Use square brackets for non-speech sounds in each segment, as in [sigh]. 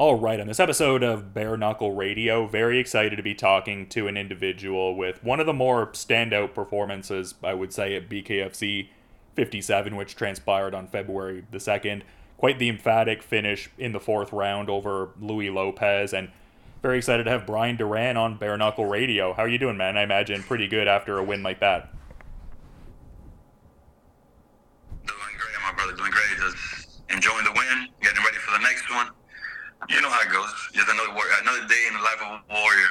All right, on this episode of Bare Knuckle Radio, very excited to be talking to an individual with one of the more standout performances, I would say, at BKFC 57, which transpired on February the 2nd. Quite the emphatic finish in the fourth round over Louie Lopez, and very excited to have Bryan Duran on Bare Knuckle Radio. How are you doing, man? I imagine pretty good after a win like that. Doing great, my brother. Doing great. Just enjoying the win, getting ready for the next one you know how it goes. Just another war- another day in the life of a warrior.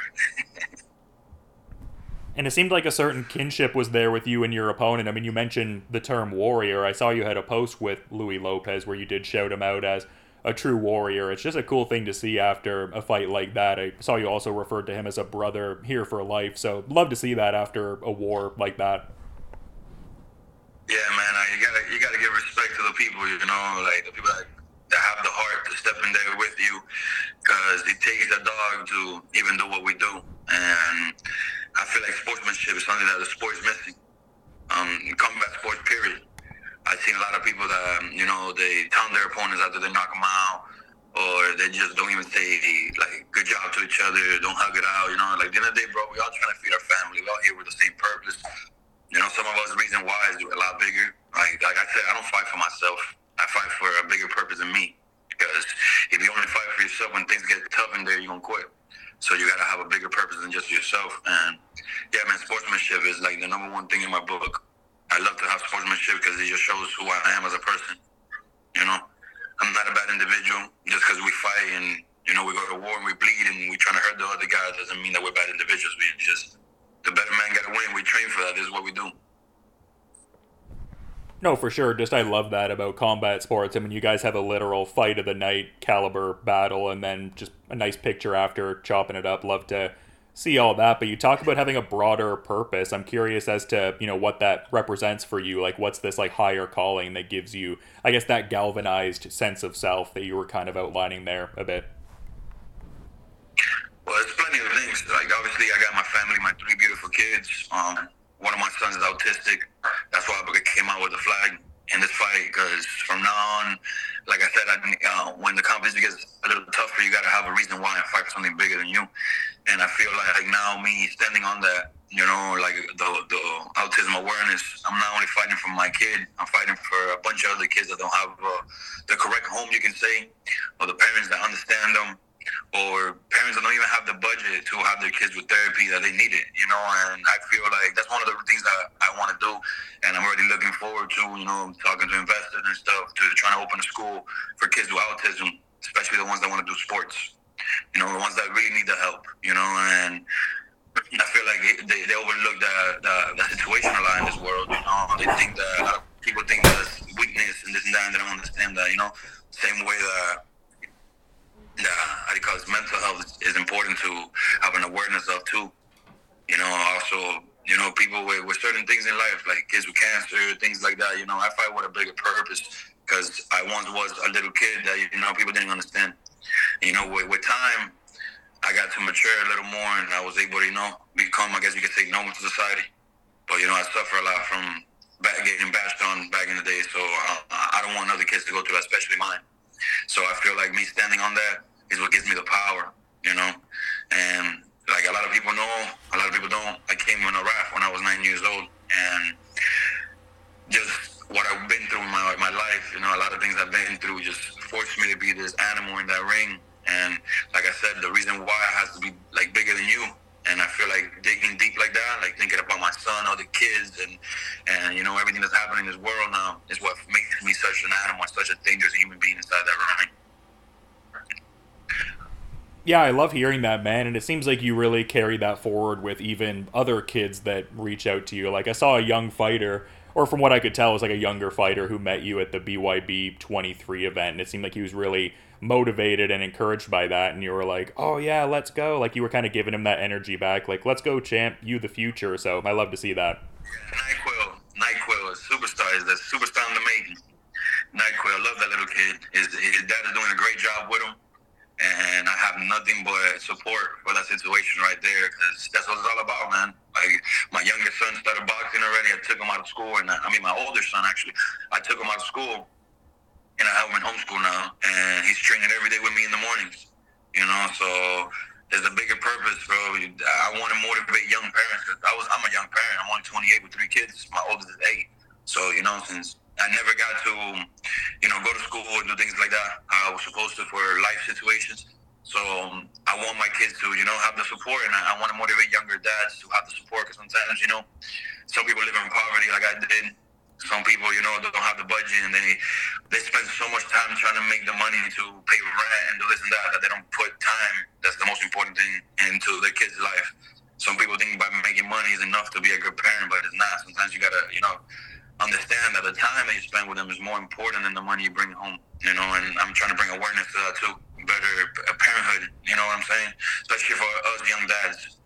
[laughs] and it seemed like a certain kinship was there with you and your opponent. I mean, you mentioned the term warrior. I saw you had a post with Louie Lopez where you did shout him out as a true warrior. It's just a cool thing to see after a fight like that. I saw you also referred to him as a brother here for life. So love to see that after a war like that. Yeah, man. I, you gotta you gotta give respect to the people. You know, like the people that to have the heart to step in there with you because it takes a dog to even do what we do. And I feel like sportsmanship is something that the sport is missing. Um, combat sports, period. I've seen a lot of people that, um, you know, they taunt their opponents after they knock them out, or they just don't even say, like, good job to each other, don't hug it out, you know. Like, the end of the day, bro, we all trying to feed our family. We all here with the same purpose. You know, some of us, the reason why is a lot bigger. Like, like I said, I don't fight for myself. I fight for a bigger purpose than me. Because if you only fight for yourself when things get tough in there, you're gonna quit. So you gotta have a bigger purpose than just yourself. And yeah, man, sportsmanship is like the number one thing in my book. I love to have sportsmanship because it just shows who I am as a person. You know, I'm not a bad individual. Just because we fight and you know we go to war and we bleed and we trying to hurt the other guy doesn't mean that we're bad individuals. We just the better man got to win. We train for that. This is what we do. No, for sure. Just I love that about combat sports. I mean, you guys have a literal fight of the night caliber battle, and then just a nice picture after chopping it up. Love to see all that. But you talk about having a broader purpose. I'm curious as to you know what that represents for you. Like, what's this like higher calling that gives you, I guess, that galvanized sense of self that you were kind of outlining there a bit. Well, it's plenty of things. Like, obviously, I got my family, my three beautiful kids. Um, one of my sons is autistic. That's why I came out with the flag in this fight because from now on, like I said, I, uh, when the competition gets a little tougher, you got to have a reason why and fight for something bigger than you. And I feel like now me standing on that, you know, like the, the autism awareness, I'm not only fighting for my kid, I'm fighting for a bunch of other kids that don't have uh, the correct home, you can say, or the parents that understand them or parents that don't even have the budget to have their kids with therapy that they need it, you know. And I feel like that's one of the things that I want to do, and I'm already looking forward to, you know, talking to investors and stuff to trying to open a school for kids with autism, especially the ones that want to do sports, you know, the ones that really need the help, you know. And I feel like they, they overlook the, the, the situation a lot in this world, you know. They think that a lot of people think that's weakness and this and that, and they don't understand that, you know. Same way that yeah, because mental health is important to have an awareness of too. You know, also, you know, people with, with certain things in life, like kids with cancer, things like that. You know, I fight with a bigger purpose because I once was a little kid that you know people didn't understand. You know, with, with time, I got to mature a little more, and I was able to, you know, become, I guess you could say, normal to society. But you know, I suffer a lot from back, getting bashed on back in the day, so I, I don't want other kids to go through that, especially mine. So I feel like me standing on that is what gives me the power, you know. And like a lot of people know, a lot of people don't. I came on a raft when I was nine years old, and just what I've been through in my my life, you know, a lot of things I've been through just forced me to be this animal in that ring. And like I said, the reason why has to be like bigger than you. And I feel like digging deep like that, like thinking about my son, other kids, and and you know everything that's happening in this world now is what makes me such an animal, such a dangerous human being inside that ring. Yeah, I love hearing that, man. And it seems like you really carry that forward with even other kids that reach out to you. Like, I saw a young fighter, or from what I could tell, it was like a younger fighter who met you at the BYB 23 event. And it seemed like he was really motivated and encouraged by that. And you were like, oh, yeah, let's go. Like, you were kind of giving him that energy back. Like, let's go, champ, you the future. So I love to see that. Yeah, NyQuil. NyQuil is superstar. Is the superstar in the making. NyQuil, love that little kid. His, his dad is doing a great job with him and I have nothing but support for that situation right there because that's what it's all about, man. Like my youngest son started boxing already. I took him out of school, and I, I mean my older son actually. I took him out of school, and I have him in homeschool now, and he's training every day with me in the mornings. You know, so there's a bigger purpose, bro. I want to motivate young parents because I was I'm a young parent. I'm only 28 with three kids. My oldest is eight. So you know, since I never got to, you know, go to school and do things like that, I was supposed to for life situations. So um, I want my kids to, you know, have the support, and I, I want to motivate younger dads to have the support because sometimes, you know, some people live in poverty like I did. Some people, you know, don't have the budget, and they they spend so much time trying to make the money to pay rent and do this and that that they don't put time. That's the most important thing into their kids' life. Some people think by making money is enough to be a good parent, but it's not. Sometimes you gotta, you know, understand that the time that you spend with them is more important than the money you bring home. You know, and I'm trying to bring awareness to that too. Better uh, parenthood. You know what I'm saying? Especially for us young dads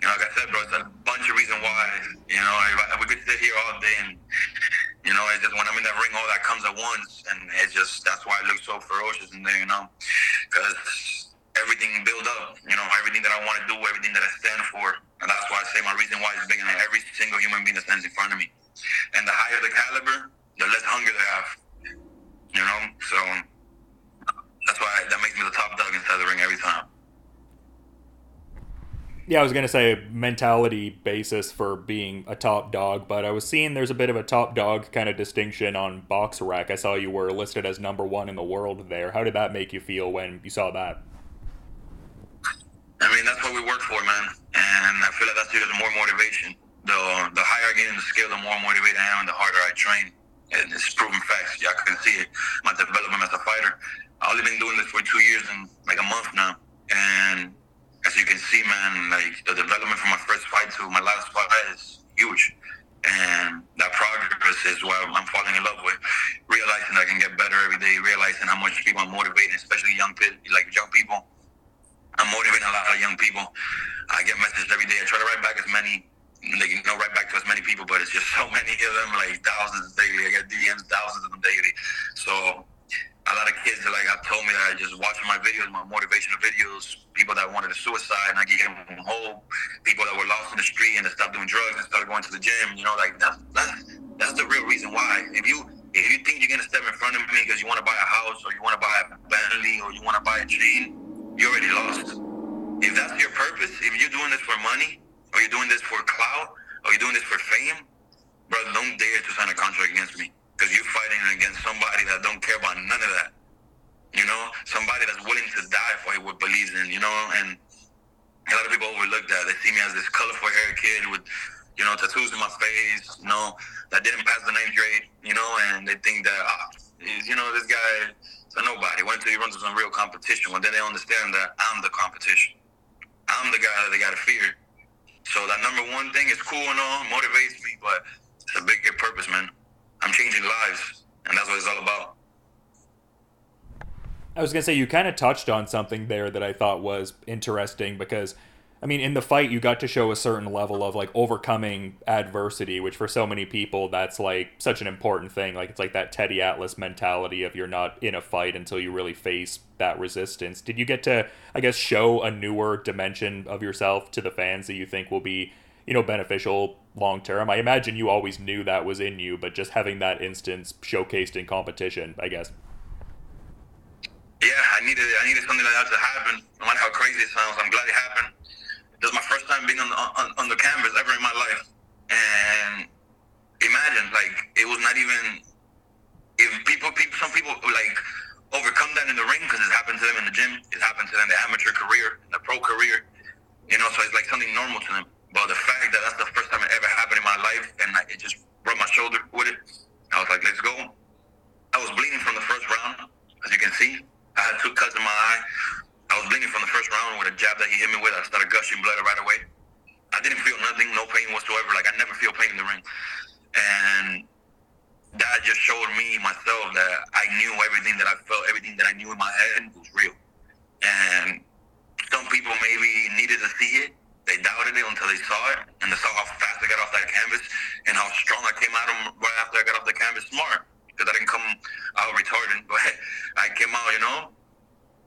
you know, like I said, bro, it's a bunch of reasons why. You know, I, we could sit here all day and, you know, it's just when I'm in that ring, all that comes at once, and it's just that's why it looks so ferocious in there, you know, because everything build up. You know, everything that I want to do, everything that I stand for, and that's why I say my reason why is bigger than every single human being that stands in front of me. And the higher the caliber, the less hunger they have. You know, so that's why that makes me the top dog inside the ring every time. Yeah, I was gonna say mentality basis for being a top dog, but I was seeing there's a bit of a top dog kind of distinction on BoxRec. I saw you were listed as number one in the world there. How did that make you feel when you saw that? I mean, that's what we work for, man, and I feel like that's even more motivation. The the higher I get in the scale, the more motivated I am, and the harder I train. And it's proven facts. Y'all can see it. My development as a fighter. I've only been doing this for two years and like a month now, and as you can see, man, like the development from my first fight to my last fight is huge. And that progress is what I'm falling in love with. Realizing I can get better every day, realizing how much people I'm motivating, especially young people, like young people. I'm motivating a lot of young people. I get messages every day. I try to write back as many, like, you know, write back to as many people, but it's just so [laughs] many of them, like thousands daily. I get DMs, thousands of them daily. So a lot of kids that like have told me that just watching my videos, my motivational videos, people that wanted to suicide and I gave them hope, people that were lost in the street and they stopped doing drugs and started going to the gym. You know, like that's that's that's the real reason why. If you if you think you're gonna step in front of me because you want to buy a house or you want to buy a Bentley or you want to buy a chain, you already lost. If that's your purpose, if you're doing this for money or you're doing this for clout or you're doing this for fame, bro, don't dare to sign a contract against me because you're fighting against somebody that don't care about none of that. You know, somebody that's willing to die for what believes in. You know, and a lot of people overlook that. They see me as this colorful hair kid with, you know, tattoos in my face. You know, that didn't pass the ninth grade. You know, and they think that, ah, you know, this guy is a nobody. Wait until he runs into some real competition. When then they understand that I'm the competition. I'm the guy that they gotta fear. So that number one thing is cool and all, motivates me, but it's a bigger purpose, man. I'm changing lives, and that's what it's all about. I was gonna say you kind of touched on something there that I thought was interesting because, I mean, in the fight you got to show a certain level of like overcoming adversity, which for so many people that's like such an important thing. Like it's like that Teddy Atlas mentality of you're not in a fight until you really face that resistance. Did you get to, I guess, show a newer dimension of yourself to the fans that you think will be you know, beneficial long term. I imagine you always knew that was in you, but just having that instance showcased in competition, I guess. Yeah, I needed I needed something like that to happen. No matter how crazy it sounds, I'm glad it happened. This was my first time being on the, on, on the canvas ever in my life, and imagine like it was not even if people people some people like overcome that in the ring because it happened to them in the gym, it happened to them in the amateur career, in the pro career, you know. So it's like something normal to them. But the fact that that's the first time it ever happened in my life, and like, it just rubbed my shoulder with it, I was like, let's go. I was bleeding from the first round, as you can see. I had two cuts in my eye. I was bleeding from the first round with a jab that he hit me with. I started gushing blood right away. I didn't feel nothing, no pain whatsoever. Like I never feel pain in the ring, and that just showed me myself that I knew everything that I felt, everything that I knew in my head was real. And some people maybe needed to see it, they doubted it until they saw it, and they saw how fast I got off that canvas and how strong I came out of right after I got off the canvas. Smart, because I didn't come out retarded, but [laughs] I came out, you know,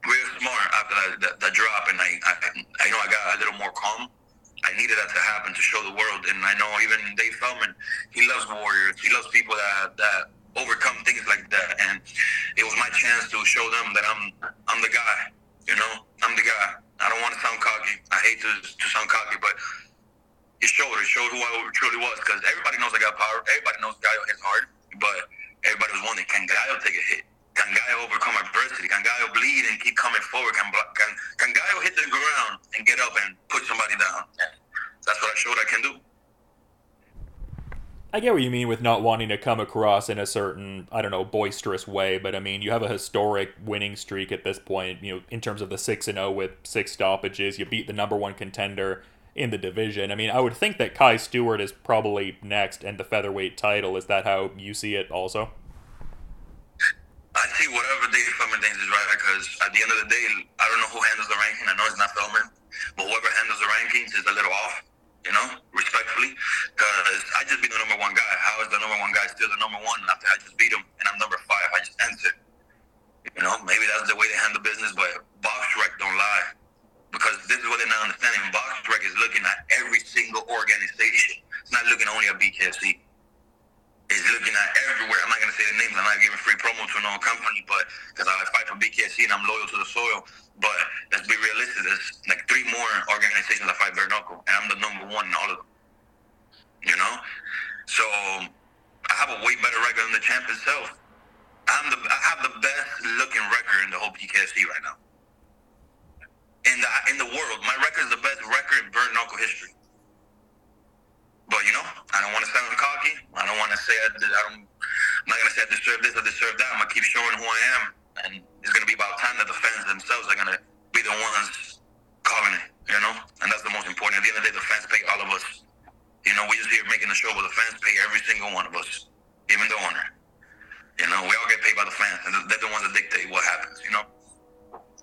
real smart after that, that, that drop, and I, I, I know I got a little more calm. I needed that to happen to show the world, and I know even Dave Feldman, he loves warriors. He loves people that that overcome things like that, and it was my chance to show them that I'm I'm the guy, you know, I'm the guy. I don't want to sound cocky. I hate to to sound cocky, but it showed. It showed who I truly was because everybody knows I got power. Everybody knows Gallo hits hard, but everybody was wondering, can Gallo take a hit? Can Gallo overcome adversity? Can Gallo bleed and keep coming forward? Can can can Gallo hit the ground and get up and put somebody down? That's what I showed I can do. I get what you mean with not wanting to come across in a certain, I don't know, boisterous way, but I mean, you have a historic winning streak at this point, you know, in terms of the 6 and 0 with six stoppages. You beat the number 1 contender in the division. I mean, I would think that Kai Stewart is probably next and the featherweight title. Is that how you see it also? I see whatever Dave Feldman thinks is right because at the end of the day, I don't know who handles the ranking. I know it's not Feldman, but whoever handles the rankings is a little off you know, respectfully, because I just beat the number one guy. How is the number one guy still the number one after I just beat him and I'm number five? I just entered. You know, maybe that's the way they handle business, but BoxRec don't lie. Because this is what they're not understanding. BoxRec is looking at every single organization. It's not looking only at BKFC is looking at everywhere. I'm not going to say the names. I'm not giving free promo to no company, but because I fight for BKC and I'm loyal to the soil. But let's be realistic. There's like three more organizations that fight bare knuckle, and I'm the number one in all of them. You know, so I have a way better record than the champ itself. I'm the I have the best looking record in the whole BKFC right now. In the in the world, my record is the best record in bare knuckle history. But you know, I don't want to sound cocky. I don't want to say I, I don't. I'm not gonna say I deserve this or deserve that. I'm gonna keep showing who I am, and it's gonna be about time that the fans themselves are gonna be the ones calling it. You know, and that's the most important. At the end of the day, the fans pay all of us. You know, we just here making the show, but the fans pay every single one of us, even the owner. You know, we all get paid by the fans, and they're the ones that dictate what happens. You know.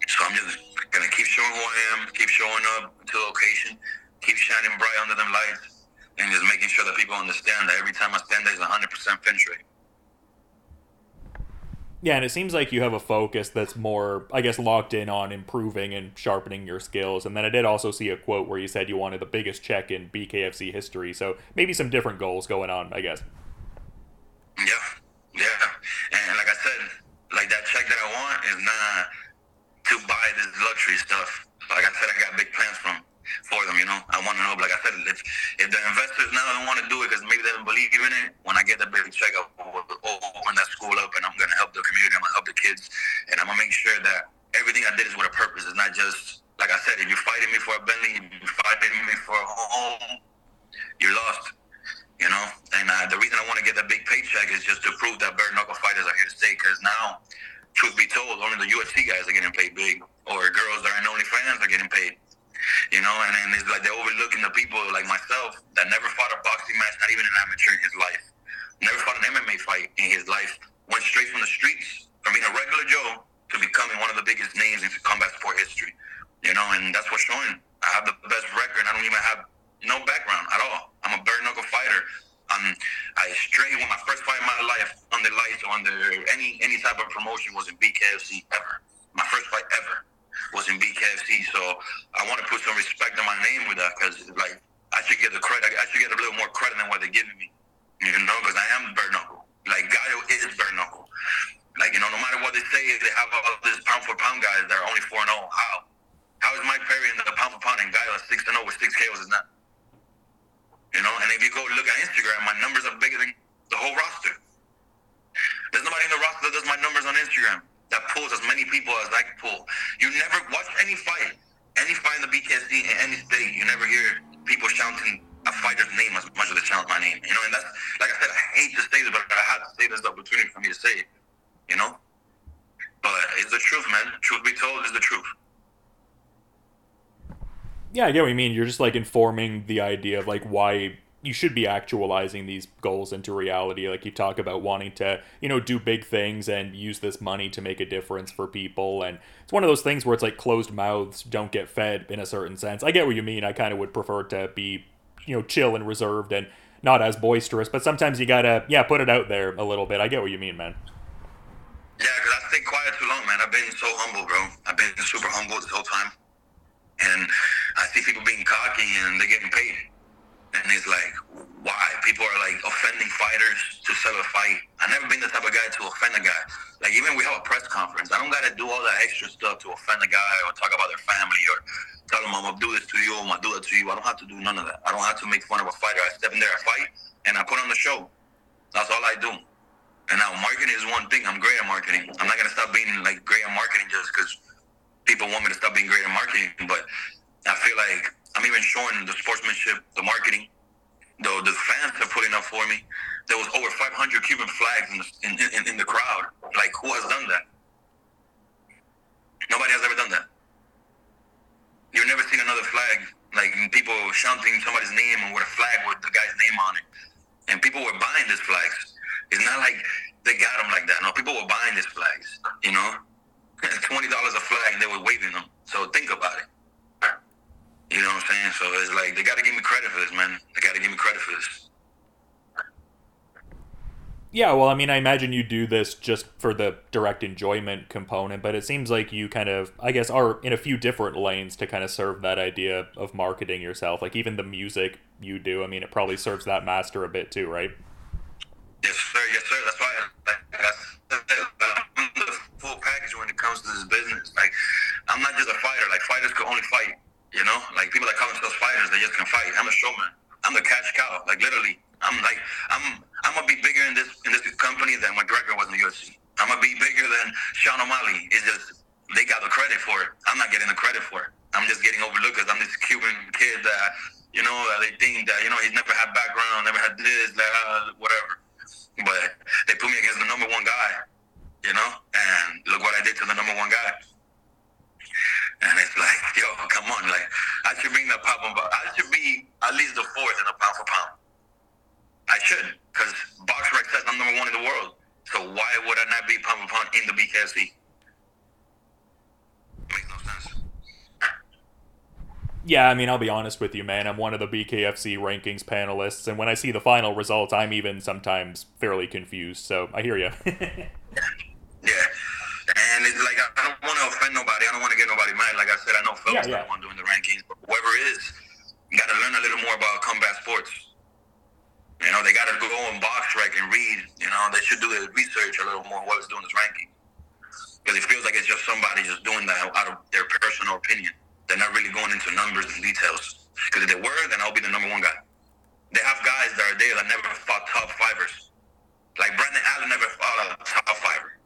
So I'm just gonna keep showing who I am, keep showing up to the location, keep shining bright under them lights and just making sure that people understand that every time I stand there is 100% finish rate. Yeah, and it seems like you have a focus that's more, I guess, locked in on improving and sharpening your skills. And then I did also see a quote where you said you wanted the biggest check in BKFC history. So maybe some different goals going on, I guess. Yeah, yeah. And like I said, like that check that I want is not to buy this luxury stuff. Like I said, I got big plans from for them. You know, I want to know. Like I said, if, if the investors now don't want to do it because maybe they don't believe in it, when I get the big check, I'll open oh, that school up and I'm going to help the community. I'm going to help the kids, and I'm going to make sure that everything I did is with a purpose. It's not just like I said. If you're fighting me for a Bentley, you're fighting me for a home, you're lost. You know, and uh, the reason I want to get that big paycheck is just to prove that bare knuckle fighters are here to stay. Because now, truth be told, only the UFC guys are getting paid big, or girls that are in OnlyFans are getting paid. You know, and then it's like they're overlooking the people like myself that never fought a boxing match, not even an amateur in his life, never fought an MMA fight in his life, went straight from the streets, from being a regular Joe to becoming one of the biggest names in combat sport history. You know, and that's what's showing. I have the best record. I don't even have no background at all. I'm a bare knuckle fighter. Um, I straight when my first fight in my life on the lights or under any any type of promotion was in BKFC ever. My first fight ever was in BKFC. So I want to put some respect on my name with that because like I should get the credit. I should get a little more credit than what they're giving me. You know, because I am bare knuckle. Like Gallo is bare knuckle. Like you know, no matter what they say, they have all this pound for pound guys that are only four and zero. Oh. How? How is Mike Perry in the pound for pound and Gallo six and zero oh with six KOs is not? You know, and if you go look at Instagram, my numbers are bigger than the whole roster. There's nobody in the roster that does my numbers on Instagram that pulls as many people as I can pull. You never watch any fight, any fight in the BKSD in any state. You never hear people shouting a fighter's name as much as they shout my name. You know, and that's like I said, I hate to say this, but This opportunity for me to say it. You know, but it's the truth, man. Truth be told, is the truth. Yeah, I get what you mean. You're just like informing the idea of like why you should be actualizing these goals into reality like you talk about wanting to you know do big things and use this money to make a difference for people and it's one of those things where it's like closed mouths don't get fed in a certain sense i get what you mean i kind of would prefer to be you know chill and reserved and not as boisterous but sometimes you gotta yeah put it out there a little bit. I get what you mean man. Yeah because i stayed quiet too long man. I've been so humble bro. I've been super humble this whole time. And i see people being cocky and they're getting paid. And it's like, why? People are like offending fighters to sell a fight. I've never been the type of guy to offend a guy. Like even we have a press conference, I don't gotta do all that extra stuff to offend a guy or talk about their family or I'm gonna do this to you, I'm gonna do that to you. I don't have to do none of that. I don't have to make fun of a fighter. I step in there, I fight, and I put on the show. That's all I do. And now marketing is one thing. I'm great at marketing. I'm not gonna stop being like great at marketing just because people want me to stop being great at marketing. But I feel like I'm even showing the sportsmanship, the marketing, the the fans are putting up for me. There was over 500 Cuban flags in the, in, in, in the crowd. Like who has done that? Nobody has ever done that. You've never seen another flag like people shouting somebody's name and with a flag with the guy's name on it, and people were buying these flags. It's not like they got them like that. No, people were buying these flags. You know, [laughs] twenty dollars a flag, and they were waving them. So think about it. You know what I'm saying? So it's like they got to give me credit for this, man. They got to give me credit for this. Yeah, well, I mean, I imagine you do this just for the direct enjoyment component, but it seems like you kind of, I guess, are in a few different lanes to kind of serve that idea of marketing yourself. Like even the music you do, I mean, it probably serves that master a bit too, right? Yes, sir. Yes, sir. That's why I'm the full package when it comes to this business. Like, I'm not just a fighter. Like, fighters could only fight. You know, like people that call themselves fighters, they just can fight. I'm a showman. I'm the cash cow. Like literally, I'm like I'm I'm gonna be bigger in this in this company than McGregor was in the UFC. I'm gonna be bigger than Sean O'Malley. It's just they got the credit for it. I'm not getting the credit for it. I'm just getting overlooked because I'm this Cuban kid that you know they think that you know he's never had background, never had this, that, uh, whatever. But they put me against the number one guy, you know, and look what I did to the number one guy. And it's like, yo, come on, like I should bring the pound for I should be at least the fourth in the pound for pound. I should, because BoxRec says I'm number one in the world. So why would I not be pound for pound in the BKFC? Makes no sense. Yeah, I mean, I'll be honest with you, man. I'm one of the BKFC rankings panelists, and when I see the final results, I'm even sometimes fairly confused. So I hear you. [laughs] yeah. And it's like I don't want to offend nobody. I don't want to get nobody mad. Like I said, I know Phil's yeah, yeah. the one doing the rankings, but whoever is, you got to learn a little more about combat sports. You know, they got to go on BoxRec and read. You know, they should do the research a little more. Whoever's doing this ranking, because it feels like it's just somebody just doing that out of their personal opinion. They're not really going into numbers and details. Because if they were, then I'll be the number one guy. They have guys that are there that never fought top fivers. Like Brendan Allen never fought a top fiver.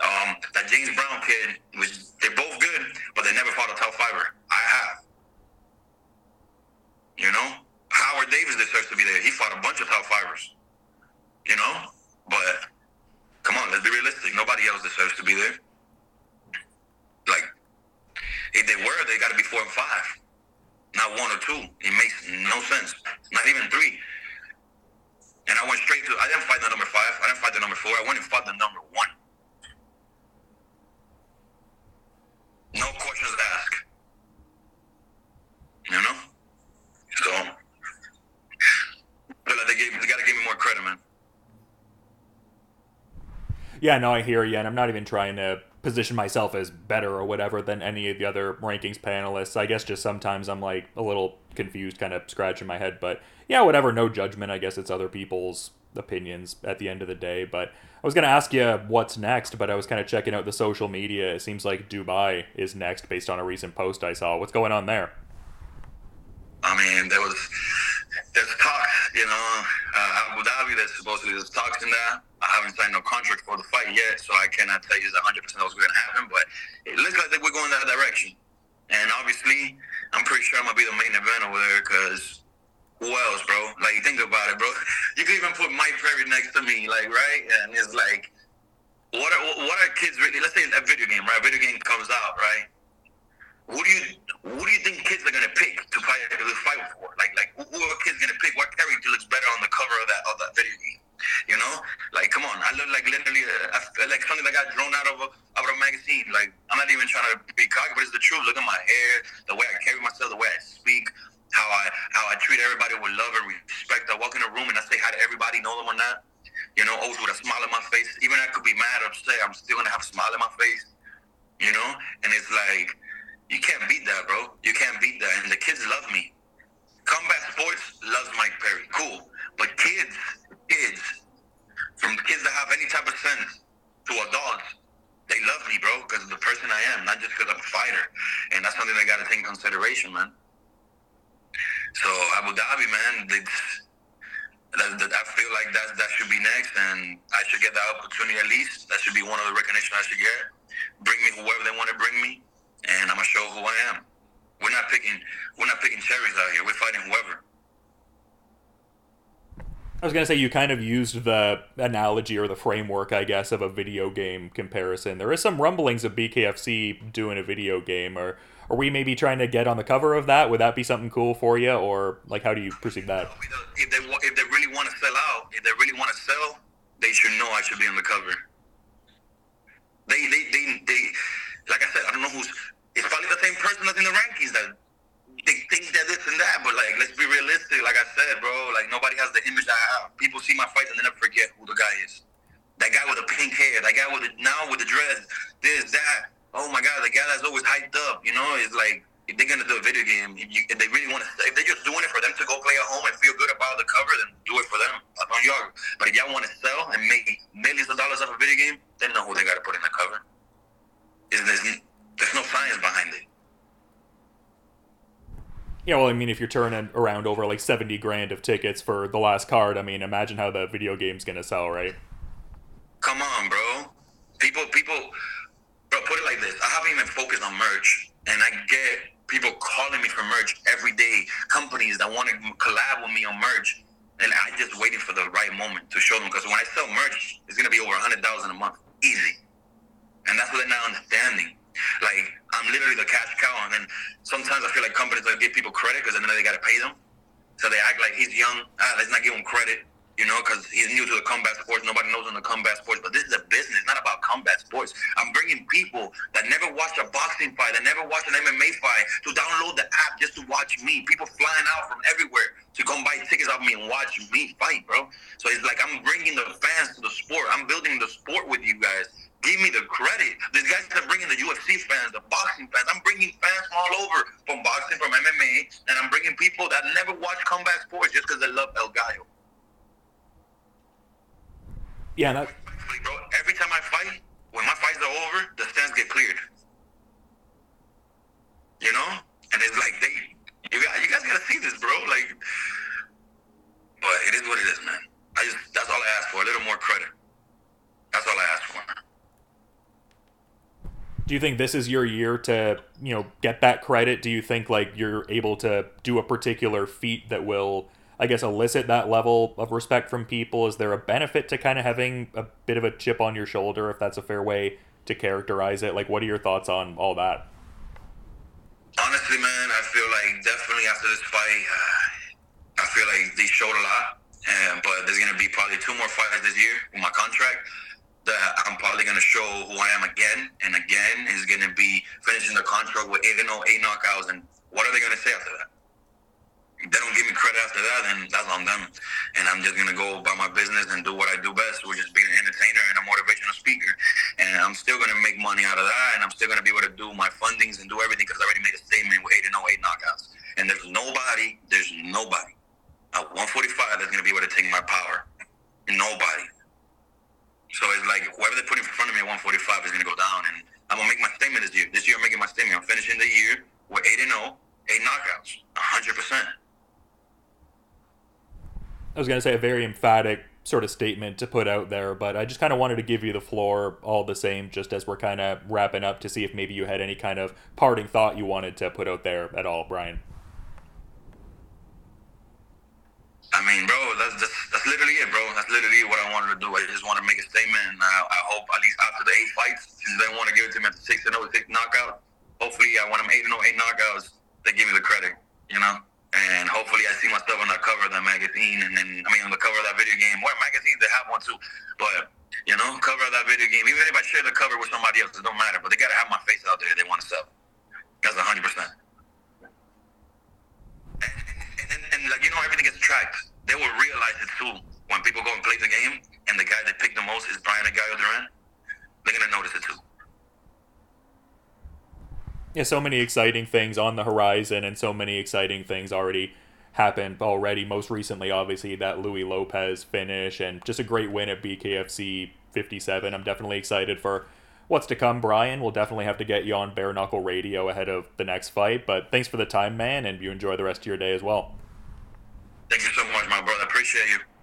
Um, that James Brown kid was they're both good, but they never fought a top fiver. I have. You know? Howard Davis deserves to be there. He fought a bunch of top fivers. You know? But come on, let's be realistic. Nobody else deserves to be there. If they were, they gotta be four and five. Not one or two. It makes no sense. Not even three. And I went straight to I didn't fight the number five. I didn't fight the number four. I went and fought the number one. no questions asked. You know? So, but they, gave, they got to give me more credit, man. Yeah, no, I hear you, and I'm not even trying to position myself as better or whatever than any of the other rankings panelists. I guess just sometimes I'm like a little confused, kind of scratching my head. But yeah, whatever, no judgment. I guess it's other people's opinions at the end of the day. But I was going to ask you what's next, but I was kind of checking out the social media. It seems like Dubai is next based on a recent post I saw. What's going on there? I mean, there was there's talk, you know, uh, Abu Dhabi. There's supposedly there's talks in there. Haven't signed no contract for the fight yet, so I cannot tell you 100 percent what's going to happen. But it looks like we're going that direction. And obviously, I'm pretty sure I'm gonna be the main event over there because who else, bro? Like, think about it, bro. [laughs] You could even put Mike Perry next to me, like, right? And it's like, what are what are kids really? Let's say a video game, right? A video game comes out, right? Who do you who do you think kids are gonna pick to fight to fight for? Like, like who, who are kids gonna pick? What character looks better on the cover of that of that video game? You know, like, come on, I look like literally uh, like something that got thrown out of a out of a magazine. Like, I'm not even trying to be cocky, but it's the truth. Look at my hair, the way I carry myself, the way I speak how I how I treat everybody with love and respect. I walk in a room and I say hi to everybody, know them or not. You know, always with a smile on my face. Even I could be mad or upset, I'm still gonna have a smile on my face. You know, and it's like you can't beat that, bro. You can't beat that. And the kids love me. Combat sports loves Mike Perry. Cool. But kids, kids, from kids that have any type of sense to adults, they love me, bro, because of the person I am, not just because I'm a fighter. And that's something they got to take in consideration, man. So Abu Dhabi, man, that, that, I feel like that that should be next, and I should get that opportunity at least. That should be one of the recognition I should get. Bring me whoever they want to bring me, and I'm gonna show who I am. We're not picking we're not picking cherries out here. We're fighting whoever. I was gonna say you kind of used the analogy or the framework, I guess, of a video game comparison. There is some rumblings of BKFC doing a video game, or are we maybe trying to get on the cover of that? Would that be something cool for you, or like how do you perceive that? If they if they really want to sell out, if they really want to sell, they should know I should be on the cover. They they they, they like I said, I don't know who's. It's probably the same person that's in the rankings that they think and that, but like, let's be realistic. Like I said, bro, like nobody has the image I have. People see my fights and they never forget who the guy is. That guy with the pink hair, that guy with the, now with the dress, this, that. Oh my God, the guy that's always hyped up. You know, it's like if they're gonna do a video game, if, you, if they really want to, if they're just doing it for them to go play at home and feel good about the cover, then do it for them. I on y'all. But if y'all want to sell and make millions of dollars off a video game, then know who they got to put in the cover. Is there's, there's no science behind it. Yeah, well, I mean, if you're turning around over like seventy grand of tickets for the last card, I mean, imagine how the video game's gonna sell, right? Come on, bro. People, people, bro. Put it like this: I haven't even focused on merch, and I get people calling me for merch every day. Companies that want to collab with me on merch, and I just waiting for the right moment to show them. Because when I sell merch, it's gonna be over a hundred thousand a month, easy, and that's what they're not understanding. Like I'm literally the cash cow, and then sometimes I feel like companies like give people credit because then they got to pay them, so they act like he's young. Ah, let's not give him credit, you know, because he's new to the combat sports. Nobody knows him the combat sports, but this is a business, not about combat sports. I'm bringing people that never watched a boxing fight, that never watched an MMA fight, to download the app just to watch me. People flying out from everywhere to come buy tickets off me and watch me fight, bro. So it's like I'm bringing the fans to the sport. I'm building the sport with you These guys are bringing the UFC fans, the boxing fans. I'm bringing fans from all over, from boxing, from MMA, and I'm bringing people that never watch combat sports just because they love El Gallo. Yeah, that. Bro, every time I fight, when my fights are over, the stands get cleared. You know, and it's like they, you guys, you guys gotta see this, bro. Like, but it is what it is, man. I just that's all I ask for, a little more credit. That's all I ask for do you think this is your year to you know get that credit? Do you think like you're able to do a particular feat that will i guess elicit that level of respect from people? Is there a benefit to kind of having a bit of a chip on your shoulder if that's a fair way to characterize it? Like what are your thoughts on all that? Honestly man i feel like definitely after this fight uh, i feel like they showed a lot but there's to be probably two more fights this year with my contract that I'm probably going to show who I am again and again is going to be finishing the contract with 8 0, 8 knockouts. And what are they going to say after that? If they don't give me credit after that, then that's on them. And I'm just going to go about my business and do what I do best, which is being an entertainer and a motivational speaker. And I'm still going to make money out of that. And I'm still going to be able to do my fundings and do everything because I already made a statement with 8 0, 8 knockouts. And there's nobody, there's nobody at 145 that's going to be able to take my power. Nobody. So it's like whoever they put in front of me at 145 is going to go down, and I'm gonna make my statement this year. This year I'm making my statement. I'm finishing the year with eight and 0, eight knockouts, 100. percent I was gonna say a very emphatic sort of statement to put out there, but I just kind of wanted to give you the floor all the same, just as we're kind of wrapping up to see if maybe you had any kind of parting thought you wanted to put out there at all, Bryan. I mean, bro, that's, that's that's literally it, bro. That's literally what I wanted to do. I just want to make a statement, and I, I hope at least after the eight fights, since they want to give it to me at the six and over oh, six knockout, hopefully I want them eight and 0, eight knockouts. They give me the credit, you know. And hopefully I see myself on the cover of that magazine, and then I mean on the cover of that video game. What magazines they have one too, but you know, cover of that video game. Even if I share the cover with somebody else, it don't matter. But they gotta have my face out there. They want to sell. That's hundred percent. And, and, and, like you know, everything gets tracked. They will realize it too when people go and play the game, and the guy that picked the most is Bryan Aguayo Duran. They're gonna notice it too. Yeah, so many exciting things on the horizon, and so many exciting things already happened already. Most recently, obviously, that Louie Lopez finish, and just a great win at BKFC 57. I'm definitely excited for what's to come, Bryan. We'll definitely have to get you on Bare Knuckle Radio ahead of the next fight. But thanks for the time, man, and you enjoy the rest of your day as well. Thank you so much, my brother. Appreciate you.